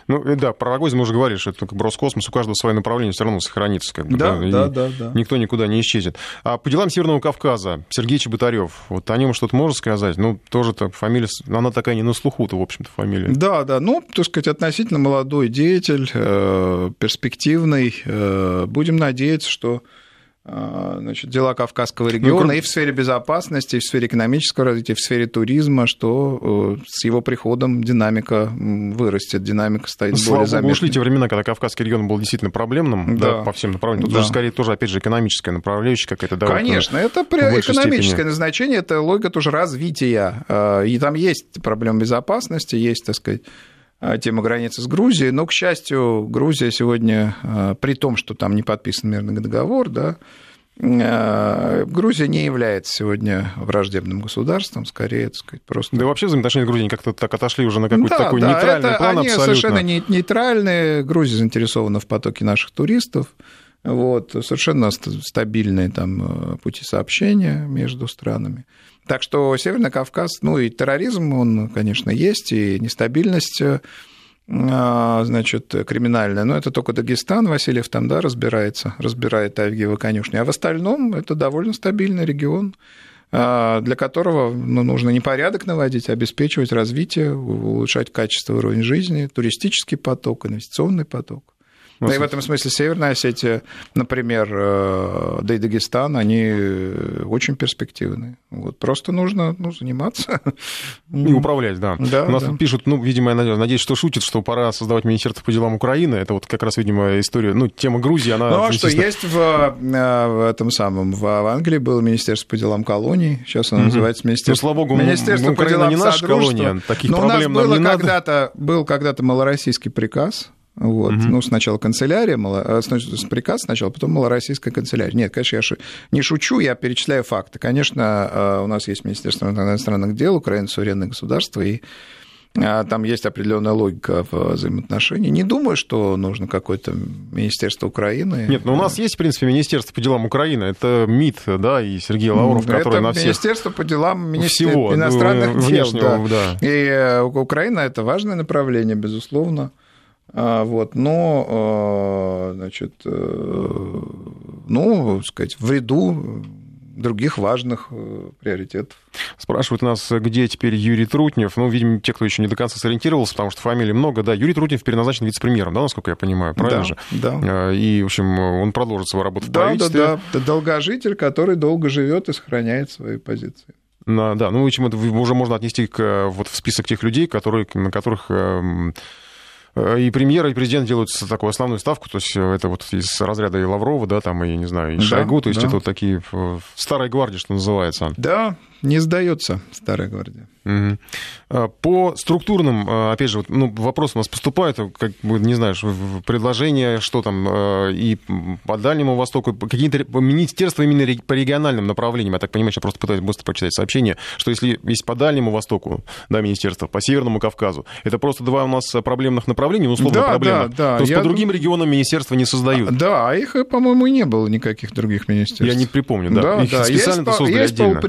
Ну, да, про Рогозин мы уже говорили, что это как бы Роскосмос, у каждого свое направление все равно сохранится. Как бы, да, да, да, да. Никто никуда не исчезнет. А по делам Северного Кавказа, Сергей Чеботарев, вот о нем что-то можно сказать? Ну, тоже так фамилия, она такая не на слуху-то, в общем-то, фамилия. Да, да, ну, так сказать, относительно молодой деятель, э, перспективный. Э, будем надеяться, что а, значит, дела Кавказского региона ну, и в сфере безопасности, и в сфере экономического развития, и в сфере туризма, что э, с его приходом динамика вырастет, динамика стоит Слава более заметной. ушли те времена, когда Кавказский регион был действительно проблемным да. Да, по всем направлениям. Тут да. уже скорее тоже, опять же, экономическая направляющая какая-то. Да, Конечно, вот, это экономическое степени. назначение, это логика тоже развития. А, и там есть проблемы безопасности, есть, так сказать, а, тема границы с Грузией, но, к счастью, Грузия сегодня, а, при том, что там не подписан мирный договор, да, а, Грузия не является сегодня враждебным государством, скорее, так сказать, просто... Да и вообще взаимоотношения с Грузией как-то так отошли уже на какой-то да, такой да, нейтральный это, план они абсолютно. совершенно нейтральные. Грузия заинтересована в потоке наших туристов. Вот, совершенно стабильные там э, пути сообщения между странами. Так что Северный Кавказ, ну и терроризм, он, конечно, есть, и нестабильность э, значит, криминальная, но это только Дагестан, Васильев там, да, разбирается, разбирает Авгиева конюшни, а в остальном это довольно стабильный регион, э, для которого ну, нужно не порядок наводить, а обеспечивать развитие, улучшать качество уровень жизни, туристический поток, инвестиционный поток. Ну, и в этом смысле Северная Осетия, например, э, да и Дагестан, они очень перспективны. Вот просто нужно ну, заниматься. *laughs* И управлять, да. да У нас да. пишут, ну, видимо, я надеюсь, что шутит, что пора создавать Министерство по делам Украины. Это вот как раз, видимо, история, ну, тема Грузии, она... Ну, а что, есть в, э, в этом самом, в, Англии было Министерство по делам колоний, сейчас оно Мгм. называется Ну, Министерство, слава богу, Министерство по Украина делам не наша колония, таких Но у нас проблем было когда-то, был когда-то малороссийский приказ, вот. Мгм. Ну, сначала канцелярия, мало- э, сначала приказ сначала, потом малороссийская канцелярия. Нет, конечно, я шу- не шучу, я перечисляю факты. Конечно, э, у нас есть Министерство иностранных дел, Украина суверенное государство, и э, там есть определенная логика в взаимоотношениях. Не думаю, что нужно какое-то Министерство Украины. Нет, но у нас есть, в принципе, Министерство по делам Украины. Это МИД, да, и Сергей Лавров, Это который на всех... Министерство по делам министер- Всего, иностранных ну, дел. внешнего, да. да. И э, Украина это важное направление, безусловно. А, Вот, но, э, значит, э, ну, сказать, в ряду других важных э, приоритетов. Спрашивают нас, где теперь Юрий Трутнев. Ну, видимо, те, кто еще не до конца сориентировался, потому что фамилий много. Да, Юрий Трутнев переназначен вице-премьером, да, насколько я понимаю, правильно да, же? Да. Э, И, в общем, он продолжит свою работу в Да, да, правительстве. да, да, долгожитель, который долго живет и сохраняет свои позиции. Да, ну, в общем, это уже можно отнести к, э, вот, в список тех людей, которые, на которых эм, и премьер, и президент делают такую основную ставку, то есть э, это вот из разряда и Лаврова, да, там, и, не знаю, и Да, Шойгу, то есть да. это вот такие э, старая гвардия, что называется. Да, не сдается старая гвардия. Мгм. А, По структурным, а, опять же, вот, ну, вопрос у нас поступает, как бы, не знаю, предложения, что там, а, и по Дальнему Востоку, какие-то министерства именно по региональным направлениям, я так понимаю, сейчас просто пытаюсь быстро прочитать сообщение, что если есть по Дальнему Востоку, да, министерство, по Северному Кавказу, это просто два у нас проблемных направления, ну, условно, Да, проблемных. да, да, То есть я по другим регионам министерства не создают. Да, а их, по-моему, и не было никаких других министерств. Я не припомню, да. Да, Их да. специально-то есть, создали есть отдельно.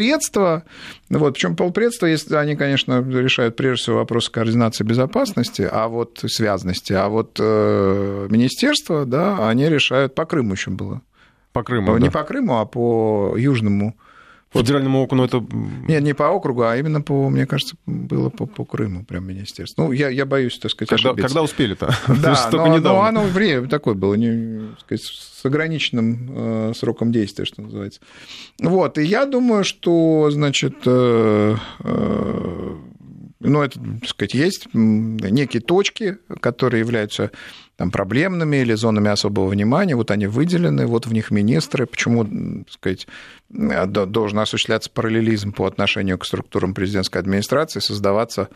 Полпредства. Вот, причем полпредства, если они, конечно, решают прежде всего вопросы координации безопасности, а вот связности, а вот э, министерства, да, они решают по Крыму еще было. По Крыму, не да. по Крыму, а по Южному. Федеральному округу, ну, это... Нет, не по округу, а именно по, мне кажется, было по, по Крыму прям министерство. Ну, я, я боюсь, так сказать, Когда, ошибиться. когда успели-то? *laughs* *laughs* Да, ж только но, недавно. но оно время такое было, не, так сказать, с ограниченным э, сроком действия, что называется. Вот, и я думаю, что, значит, э, э, ну, это, так сказать, есть некие точки, которые являются там, проблемными или зонами особого внимания, вот они выделены, вот в них министры, почему, так сказать, э, до- должен осуществляться параллелизм по отношению к структурам президентской администрации, создаваться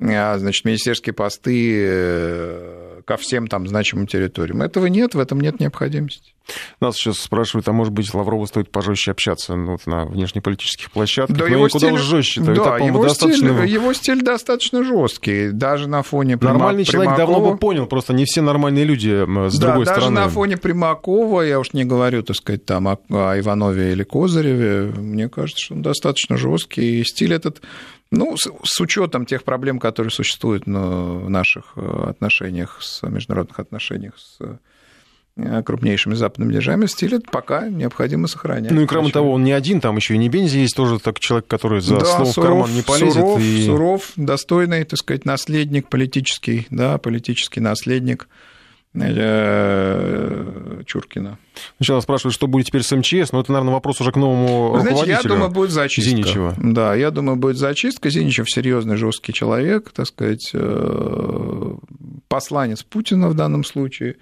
а, значит, министерские посты э, ко всем там значимым территориям. Этого нет, в этом нет необходимости. Нас сейчас спрашивают, а может быть, Лаврову стоит пожестче общаться ну, вот на внешнеполитических площадках? Да, но его никуда стиль- уж жестче-то. Да, это, его, достаточно... стиль, его стиль достаточно жесткий, даже на фоне Прима- Нормальный человек давно Примакова. бы понял, просто не все нормальные люди м, с да, другой даже стороны. на фоне Примакова, я уж не говорю, так сказать, там о, о Иванове или Козыреве, мне кажется, что он достаточно жесткий. И стиль этот, ну, с, с учетом тех проблем, которые существуют в наших э, отношениях, с международных отношениях с э, крупнейшими западными державами, стиль пока необходимо сохранять. Ну и кроме того, он не один, там еще и не Бензи есть тоже так человек, который за Да, словом в Суров, карман не полезет. Суров, и... Суров, достойный, так сказать, наследник политический, да, политический наследник Чуркина. Сначала спрашивают, что будет теперь с МЧС, но это, наверное, вопрос уже к новому Вы знаете, я руководителю. думаю, будет зачистка. Зиничева. Да, я думаю, будет зачистка. Зиничев серьезный, жесткий человек, так сказать, э, посланец Путина в данном случае.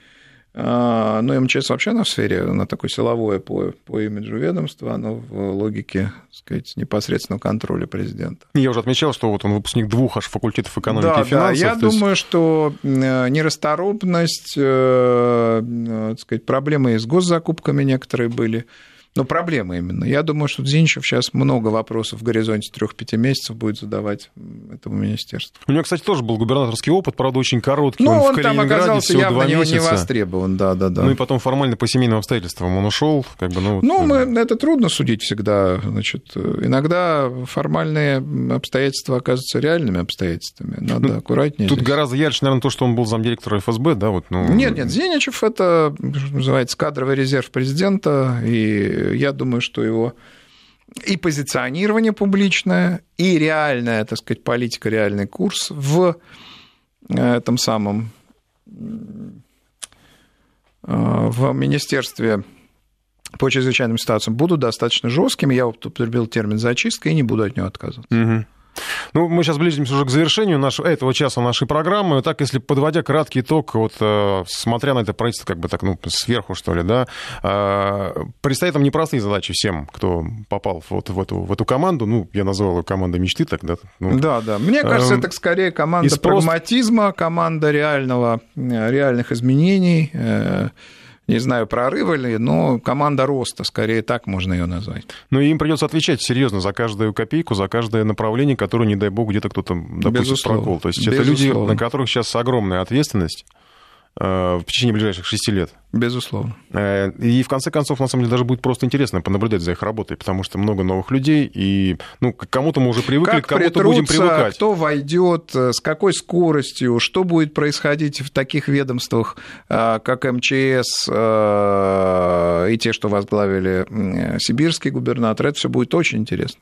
А, Ну, МЧС вообще на сфере, на такое силовое по, по имиджу ведомства, оно в логике, так сказать, непосредственного контроля президента. Я уже отмечал, что вот он выпускник двух аж факультетов экономики Да, и финансов. да, я есть- думаю, что э, нерасторопность, э, э, так сказать, проблемы с госзакупками некоторые были. Но проблемы именно. Я думаю, что Зинчев сейчас много вопросов в горизонте 3-5 месяцев будет задавать этому министерству. У него, кстати, тоже был губернаторский опыт, правда, очень короткий. Ну, он, в он там Калининграде оказался всего явно не, не востребован, да, да, да. Ну и потом формально по семейным обстоятельствам он ушел, как бы, ну. вот, Ну, э, мы, это трудно судить всегда. Значит, иногда формальные обстоятельства оказываются реальными обстоятельствами. Надо Ну, аккуратнее. Тут здесь. гораздо ярче, наверное, то, что он был замдиректора ФСБ, да, вот, ну. Нет, нет, Зиничев это, что называется, кадровый резерв президента, и я думаю, что его и позиционирование публичное, и реальная, так сказать, политика, реальный курс в этом самом в Министерстве по чрезвычайным ситуациям будут достаточно жесткими. Я употребил термин зачистка и не буду от него отказываться. Угу. Ну, мы сейчас близимся уже к завершению нашего, этого часа нашей программы. Так, если подводя краткий итог, вот э, смотря на это правительство как бы так, ну, сверху, что ли, да, э, предстоят там непростые задачи всем, кто попал вот в эту, в эту команду. Ну, я назвал ее команда мечты тогда. Ну, да, да. Мне кажется, э, это скорее команда прагматизма, команда реального, реальных изменений. Э, не знаю, прорыва ли, но команда роста, скорее так можно ее назвать. Ну, им придется отвечать серьезно за каждую копейку, за каждое направление, которое, не дай бог, где-то кто-то допустит прокол. То есть Безусловно. это люди, на которых сейчас огромная ответственность. Э, в течение ближайших шести лет. Безусловно. Э, и в конце концов, на самом деле, даже будет просто интересно понаблюдать за их работой, потому что много новых людей, и ну, к кому-то мы уже привыкли, как к кому-то будем привыкать. Кто войдет, э, с какой скоростью, что будет происходить в таких ведомствах, как МЧС и те, что возглавили сибирский губернатор, это все будет очень интересно.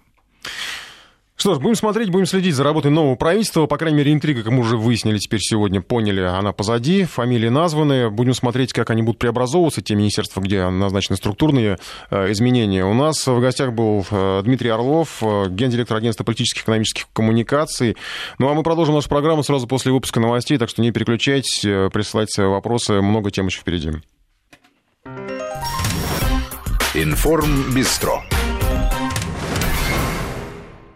Что ж, будем смотреть, будем следить за работой нового правительства. По крайней мере, интрига, как мы уже выяснили теперь сегодня, поняли, она позади, фамилии названы. Будем смотреть, как они будут преобразовываться, те министерства, где назначены структурные э, изменения. У нас в гостях был э, Дмитрий Орлов, э, гендиректор агентства политических и экономических коммуникаций. Ну а мы продолжим нашу программу сразу после выпуска новостей, так что не переключайтесь, присылайте вопросы, много тем еще впереди. Информ Бистро.